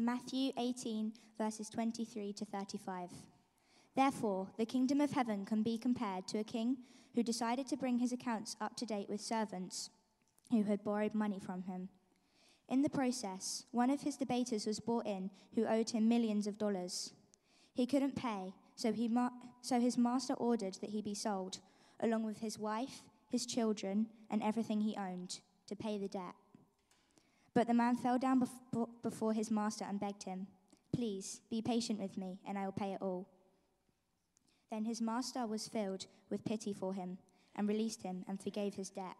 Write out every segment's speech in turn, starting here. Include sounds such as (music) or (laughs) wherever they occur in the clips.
Matthew 18, verses 23 to 35. Therefore, the kingdom of heaven can be compared to a king who decided to bring his accounts up to date with servants who had borrowed money from him. In the process, one of his debaters was brought in who owed him millions of dollars. He couldn't pay, so, he ma- so his master ordered that he be sold, along with his wife, his children, and everything he owned, to pay the debt. But the man fell down bef- before his master and begged him, Please, be patient with me, and I will pay it all. Then his master was filled with pity for him, and released him and forgave his debt.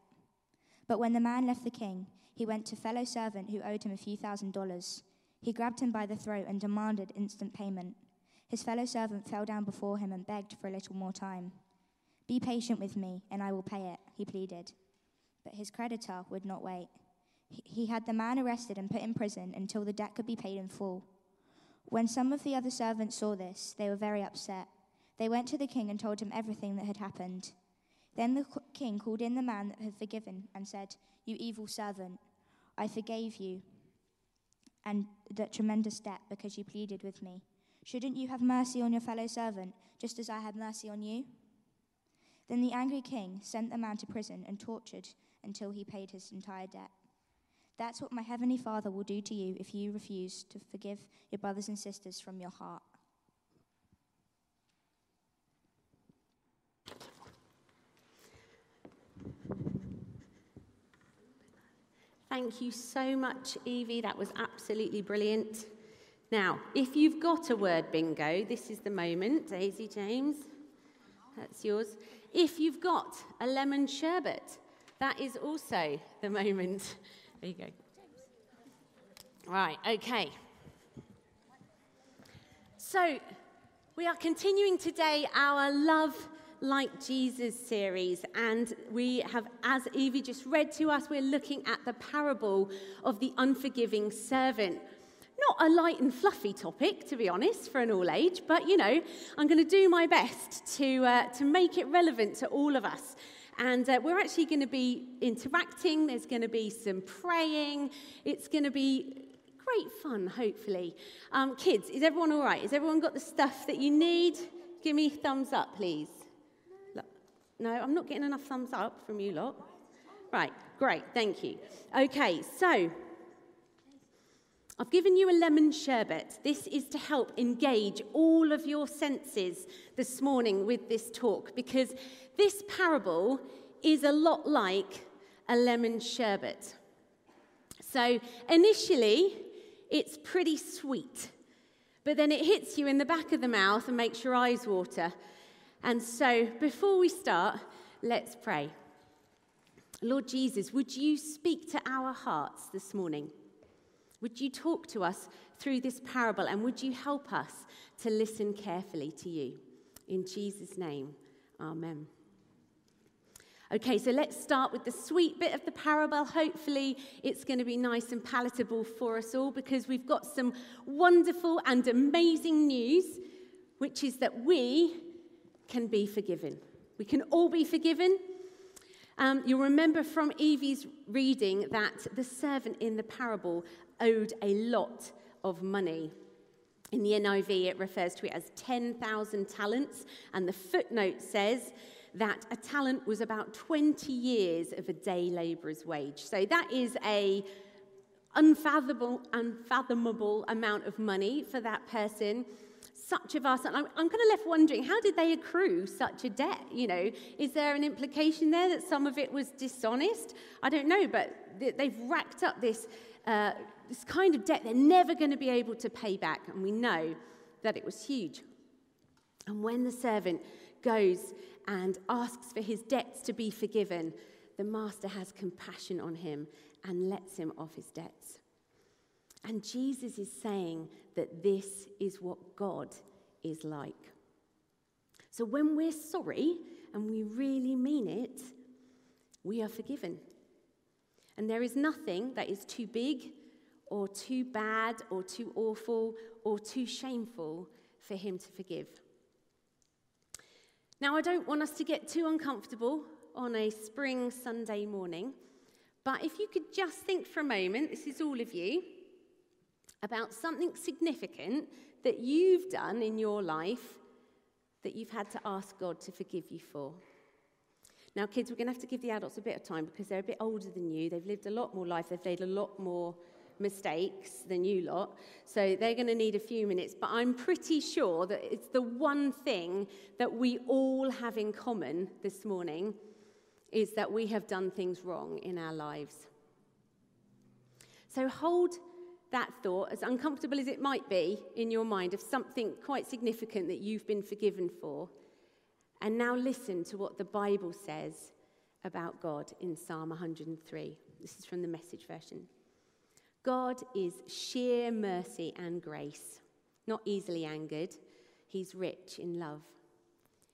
But when the man left the king, he went to a fellow servant who owed him a few thousand dollars. He grabbed him by the throat and demanded instant payment. His fellow servant fell down before him and begged for a little more time. Be patient with me, and I will pay it, he pleaded. But his creditor would not wait. He had the man arrested and put in prison until the debt could be paid in full. When some of the other servants saw this, they were very upset. They went to the king and told him everything that had happened. Then the king called in the man that had forgiven and said, You evil servant, I forgave you and that tremendous debt because you pleaded with me. Shouldn't you have mercy on your fellow servant, just as I had mercy on you? Then the angry king sent the man to prison and tortured until he paid his entire debt. That's what my heavenly Father will do to you if you refuse to forgive your brothers and sisters from your heart. Thank you so much, Evie. That was absolutely brilliant. Now, if you've got a word bingo, this is the moment. Daisy James, that's yours. If you've got a lemon sherbet, that is also the moment. There you go. Right, okay. So, we are continuing today our Love Like Jesus series, and we have, as Evie just read to us, we're looking at the parable of the unforgiving servant. Not a light and fluffy topic, to be honest, for an all age, but you know, I'm going to do my best to, uh, to make it relevant to all of us. And uh, we're actually going to be interacting, there's going to be some praying, it's going to be great fun, hopefully. Um, kids, is everyone all right? Has everyone got the stuff that you need? Give me thumbs up, please. No, I'm not getting enough thumbs up from you lot. Right, great, thank you. Okay, so I've given you a lemon sherbet. This is to help engage all of your senses this morning with this talk because this parable is a lot like a lemon sherbet. So, initially, it's pretty sweet, but then it hits you in the back of the mouth and makes your eyes water. And so, before we start, let's pray. Lord Jesus, would you speak to our hearts this morning? Would you talk to us through this parable and would you help us to listen carefully to you? In Jesus' name, amen. Okay, so let's start with the sweet bit of the parable. Hopefully, it's going to be nice and palatable for us all because we've got some wonderful and amazing news, which is that we can be forgiven. We can all be forgiven. Um, you'll remember from Evie's reading that the servant in the parable owed a lot of money. In the NIV, it refers to it as 10,000 talents, and the footnote says that a talent was about 20 years of a day labourer's wage. So that is a unfathomable, unfathomable amount of money for that person. Such a vast, I'm, I'm kind of left wondering, how did they accrue such a debt? You know, is there an implication there that some of it was dishonest? I don't know, but they've racked up this uh, this kind of debt they're never going to be able to pay back. And we know that it was huge. And when the servant goes and asks for his debts to be forgiven, the master has compassion on him and lets him off his debts. And Jesus is saying that this is what God is like. So when we're sorry and we really mean it, we are forgiven. And there is nothing that is too big or too bad or too awful or too shameful for Him to forgive. Now, I don't want us to get too uncomfortable on a spring Sunday morning, but if you could just think for a moment, this is all of you. about something significant that you've done in your life that you've had to ask God to forgive you for. Now, kids, we're going to have to give the adults a bit of time because they're a bit older than you. They've lived a lot more life, they've made a lot more mistakes than you lot. So they're going to need a few minutes. But I'm pretty sure that it's the one thing that we all have in common this morning is that we have done things wrong in our lives. So hold that thought, as uncomfortable as it might be in your mind, of something quite significant that you've been forgiven for. And now listen to what the Bible says about God in Psalm 103. This is from the message version. God is sheer mercy and grace, not easily angered. He's rich in love.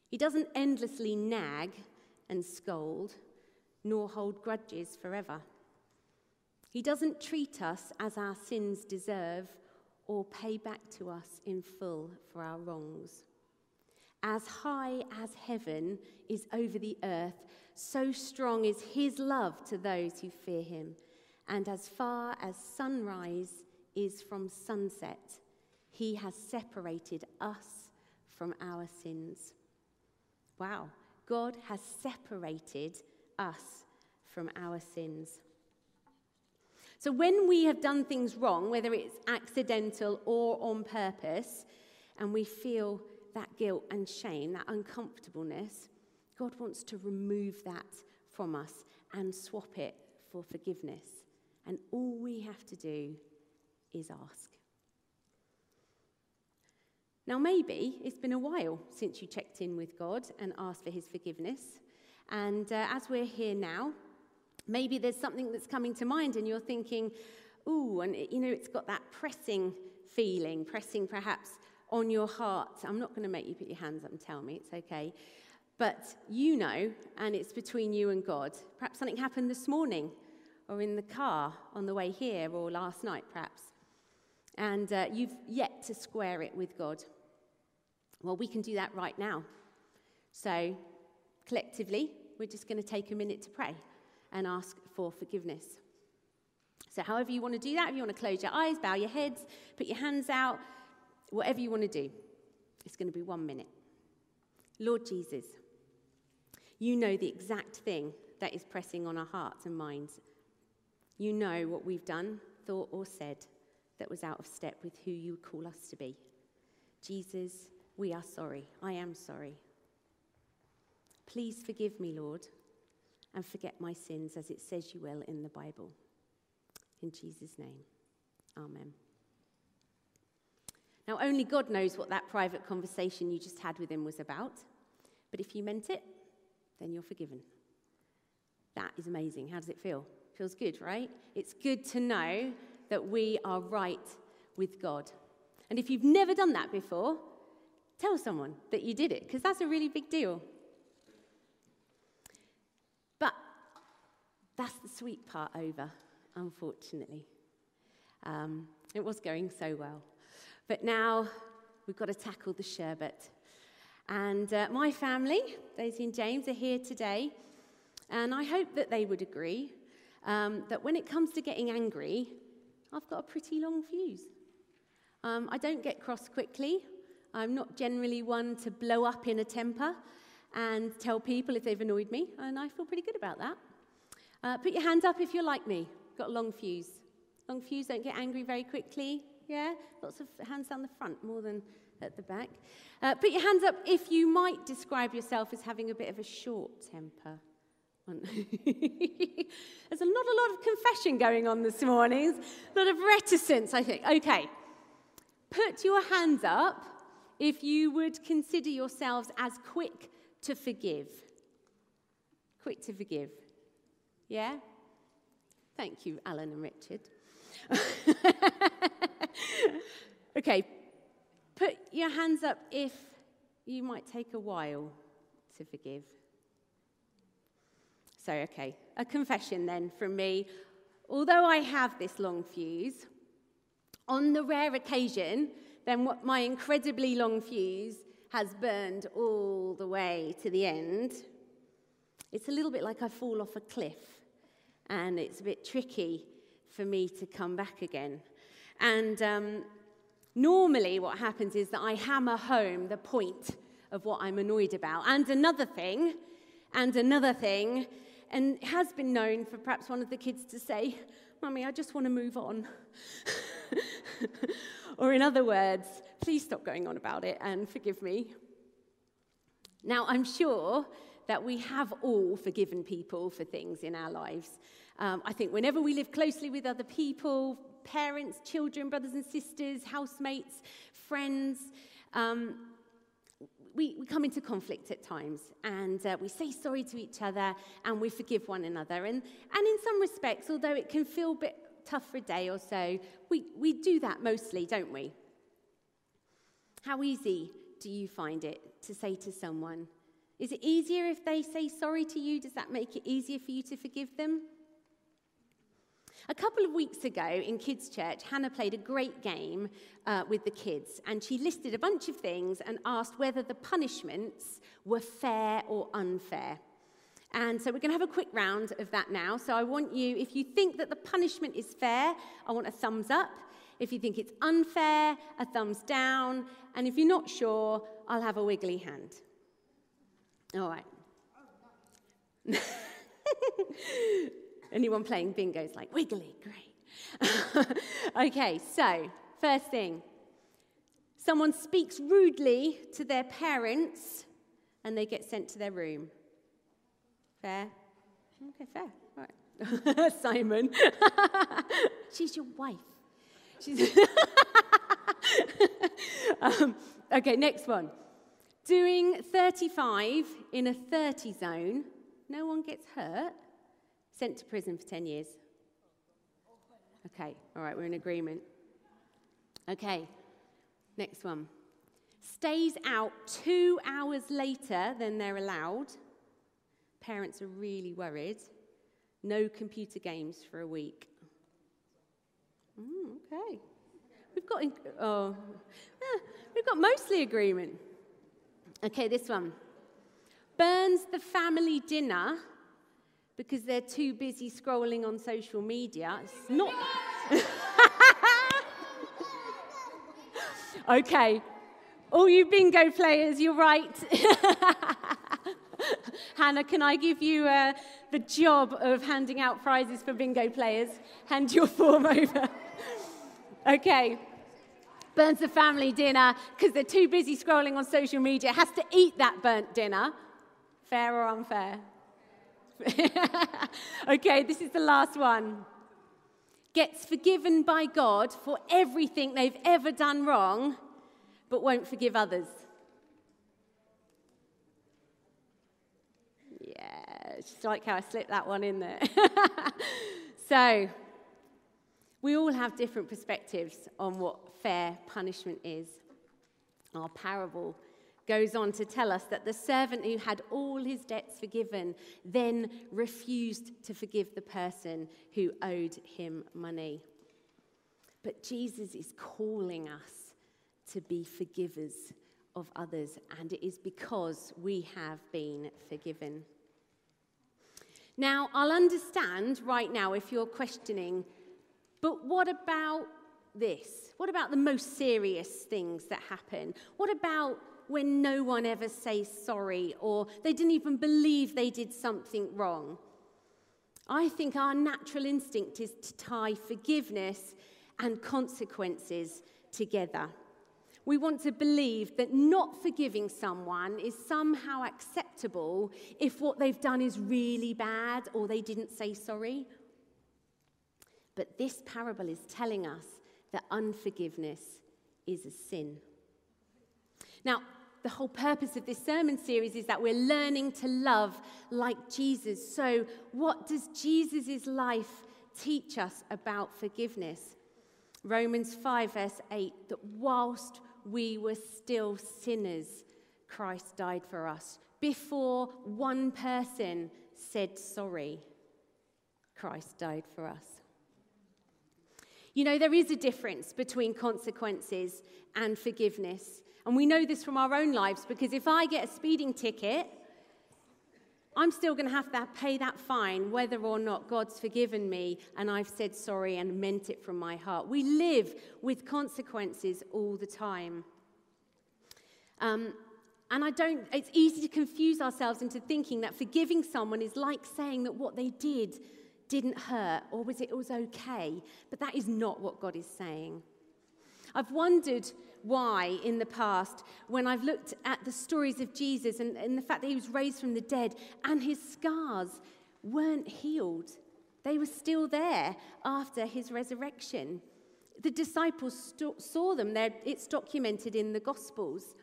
He doesn't endlessly nag and scold, nor hold grudges forever. He doesn't treat us as our sins deserve or pay back to us in full for our wrongs. As high as heaven is over the earth, so strong is his love to those who fear him. And as far as sunrise is from sunset, he has separated us from our sins. Wow, God has separated us from our sins. So when we have done things wrong, whether it's accidental or on purpose, and we feel that guilt and shame, that uncomfortableness, God wants to remove that from us and swap it for forgiveness. And all we have to do is ask. Now, maybe it's been a while since you checked in with God and asked for his forgiveness. And uh, as we're here now, maybe there's something that's coming to mind and you're thinking, ooh, and it, you know, it's got that pressing feeling, pressing perhaps on your heart. I'm not going to make you put your hands up and tell me, it's okay. But you know, and it's between you and God. Perhaps something happened this morning, or in the car on the way here, or last night, perhaps. And uh, you've yet to square it with God. Well, we can do that right now. So, collectively, we're just going to take a minute to pray and ask for forgiveness. So, however you want to do that, if you want to close your eyes, bow your heads, put your hands out, whatever you want to do, it's going to be one minute. Lord Jesus, you know the exact thing that is pressing on our hearts and minds. You know what we've done, thought, or said that was out of step with who you call us to be. Jesus, we are sorry. I am sorry. Please forgive me, Lord, and forget my sins as it says you will in the Bible. In Jesus' name, Amen. Now, only God knows what that private conversation you just had with him was about. But if you meant it, then you're forgiven. That is amazing. How does it feel? Feels good, right? It's good to know that we are right with God. And if you've never done that before, tell someone that you did it, because that's a really big deal. But that's the sweet part over, unfortunately. Um, it was going so well. But now we've got to tackle the sherbet. And uh, my family, Daisy and James, are here today. And I hope that they would agree um, that when it comes to getting angry, I've got a pretty long fuse. Um, I don't get cross quickly. I'm not generally one to blow up in a temper and tell people if they've annoyed me, and I feel pretty good about that. Uh, put your hands up if you're like me. Got a long fuse. Long fuse don't get angry very quickly. Yeah? Lots of hands down the front more than at the back. Uh, put your hands up if you might describe yourself as having a bit of a short temper. (laughs) There's not a lot of confession going on this morning, a lot of reticence, I think. Okay, put your hands up if you would consider yourselves as quick to forgive. Quick to forgive. Yeah? Thank you, Alan and Richard. (laughs) okay, put your hands up if you might take a while to forgive. So, okay, a confession then from me. Although I have this long fuse, on the rare occasion, then what my incredibly long fuse has burned all the way to the end, it's a little bit like I fall off a cliff and it's a bit tricky for me to come back again. And um, normally, what happens is that I hammer home the point of what I'm annoyed about. And another thing, and another thing, and has been known for perhaps one of the kids to say, Mummy, I just want to move on. (laughs) or, in other words, please stop going on about it and forgive me. Now, I'm sure that we have all forgiven people for things in our lives. Um, I think whenever we live closely with other people, parents, children, brothers and sisters, housemates, friends, um, we, we come into conflict at times and uh, we say sorry to each other and we forgive one another. And, and in some respects, although it can feel a bit tough for a day or so, we, we do that mostly, don't we? How easy do you find it to say to someone, is it easier if they say sorry to you? Does that make it easier for you to forgive them? A couple of weeks ago in Kids Church, Hannah played a great game uh, with the kids, and she listed a bunch of things and asked whether the punishments were fair or unfair. And so we're going to have a quick round of that now. So I want you, if you think that the punishment is fair, I want a thumbs up. If you think it's unfair, a thumbs down. And if you're not sure, I'll have a wiggly hand. All right. (laughs) Anyone playing bingo is like, wiggly, great. (laughs) okay, so first thing someone speaks rudely to their parents and they get sent to their room. Fair? Okay, fair. All right. (laughs) Simon. (laughs) She's your wife. She's um, okay, next one. Doing 35 in a 30 zone, no one gets hurt sent to prison for 10 years. Okay, all right, we're in agreement. Okay, next one. Stays out two hours later than they're allowed. Parents are really worried. No computer games for a week. Mm, okay. We've got, oh, we've got mostly agreement. Okay, this one. Burns the family dinner because they're too busy scrolling on social media. It's not. (laughs) okay, all you bingo players, you're right. (laughs) Hannah, can I give you uh, the job of handing out prizes for bingo players? Hand your form (laughs) over. okay. Burns the family dinner because they're too busy scrolling on social media, has to eat that burnt dinner. Fair or unfair? (laughs) okay, this is the last one. Gets forgiven by God for everything they've ever done wrong, but won't forgive others. Yeah, just like how I slipped that one in there. (laughs) so, we all have different perspectives on what fair punishment is. Our parable goes on to tell us that the servant who had all his debts forgiven then refused to forgive the person who owed him money. But Jesus is calling us to be forgivers of others, and it is because we have been forgiven. Now, I'll understand right now if you're questioning, but what about this? What about the most serious things that happen? What about when no one ever says sorry or they didn't even believe they did something wrong. I think our natural instinct is to tie forgiveness and consequences together. We want to believe that not forgiving someone is somehow acceptable if what they've done is really bad or they didn't say sorry. But this parable is telling us that unforgiveness is a sin. Now, the whole purpose of this sermon series is that we're learning to love like Jesus. So, what does Jesus' life teach us about forgiveness? Romans 5, verse 8 that whilst we were still sinners, Christ died for us. Before one person said sorry, Christ died for us. You know, there is a difference between consequences and forgiveness. And we know this from our own lives because if I get a speeding ticket I'm still going to have to pay that fine whether or not God's forgiven me and I've said sorry and meant it from my heart. We live with consequences all the time. Um, and I don't, it's easy to confuse ourselves into thinking that forgiving someone is like saying that what they did didn't hurt or was it was okay. But that is not what God is saying. I've wondered why in the past when I've looked at the stories of Jesus and, and the fact that he was raised from the dead and his scars weren't healed. They were still there after his resurrection. The disciples st- saw them, They're, it's documented in the Gospels.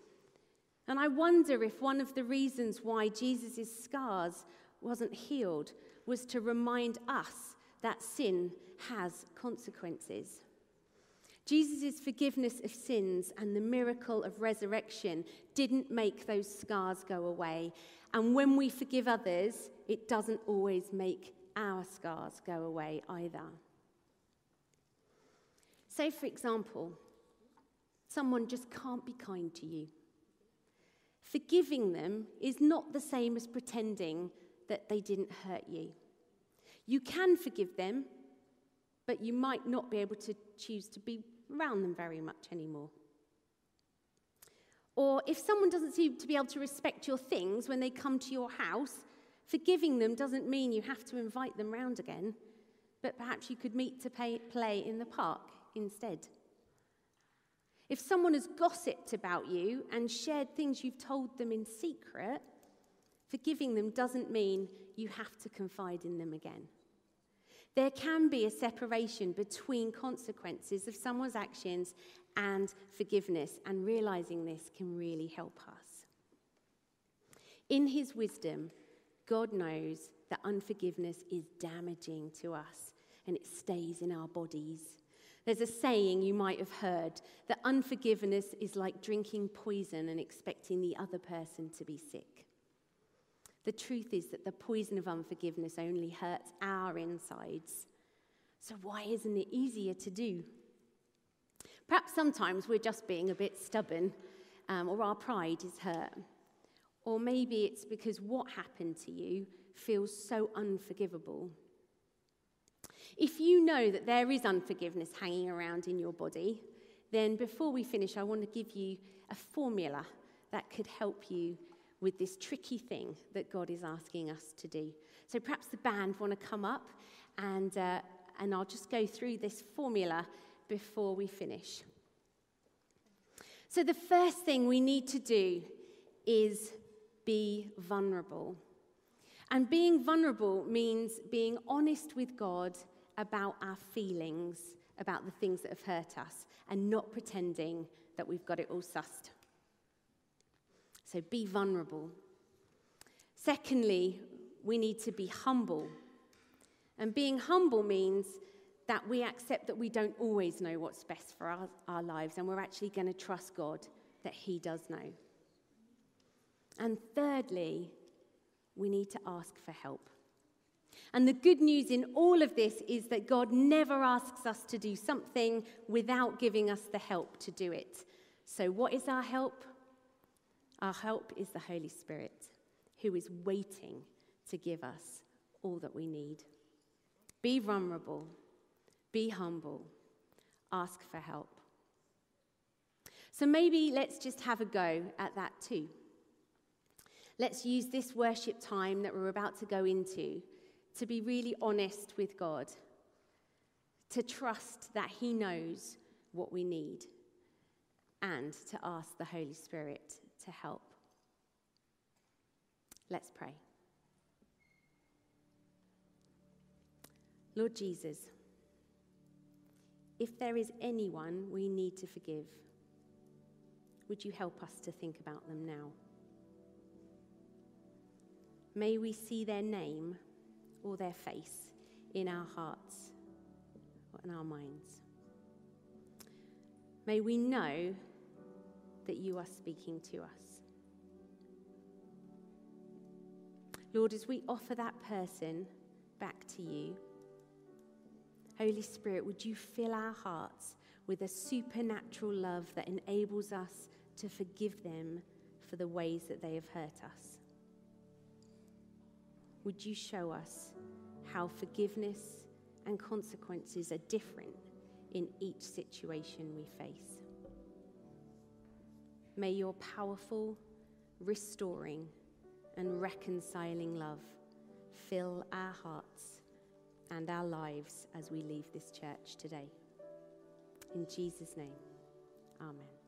And I wonder if one of the reasons why Jesus' scars wasn't healed was to remind us that sin has consequences. Jesus' forgiveness of sins and the miracle of resurrection didn't make those scars go away. And when we forgive others, it doesn't always make our scars go away either. Say, for example, someone just can't be kind to you. Forgiving them is not the same as pretending that they didn't hurt you. You can forgive them, but you might not be able to choose to be around them very much anymore. Or if someone doesn't seem to be able to respect your things when they come to your house, forgiving them doesn't mean you have to invite them round again, but perhaps you could meet to pay, play in the park instead. If someone has gossiped about you and shared things you've told them in secret, forgiving them doesn't mean you have to confide in them again. There can be a separation between consequences of someone's actions and forgiveness, and realizing this can really help us. In his wisdom, God knows that unforgiveness is damaging to us and it stays in our bodies. There's a saying you might have heard that unforgiveness is like drinking poison and expecting the other person to be sick. The truth is that the poison of unforgiveness only hurts our insides. So, why isn't it easier to do? Perhaps sometimes we're just being a bit stubborn um, or our pride is hurt. Or maybe it's because what happened to you feels so unforgivable. If you know that there is unforgiveness hanging around in your body, then before we finish, I want to give you a formula that could help you with this tricky thing that God is asking us to do. So perhaps the band want to come up and, uh, and I'll just go through this formula before we finish. So, the first thing we need to do is be vulnerable. And being vulnerable means being honest with God about our feelings, about the things that have hurt us, and not pretending that we've got it all sussed. So be vulnerable. Secondly, we need to be humble. And being humble means that we accept that we don't always know what's best for our, our lives, and we're actually going to trust God that He does know. And thirdly, we need to ask for help. And the good news in all of this is that God never asks us to do something without giving us the help to do it. So, what is our help? Our help is the Holy Spirit, who is waiting to give us all that we need. Be vulnerable, be humble, ask for help. So maybe let's just have a go at that too. Let's use this worship time that we're about to go into to be really honest with God, to trust that He knows what we need, and to ask the Holy Spirit to help. Let's pray. Lord Jesus, if there is anyone we need to forgive, would you help us to think about them now? May we see their name or their face in our hearts or in our minds. May we know that you are speaking to us. Lord, as we offer that person back to you, Holy Spirit, would you fill our hearts with a supernatural love that enables us to forgive them for the ways that they have hurt us? would you show us how forgiveness and consequences are different in each situation we face? May your powerful, restoring, and reconciling love fill our hearts and our lives as we leave this church today. In Jesus' name, amen.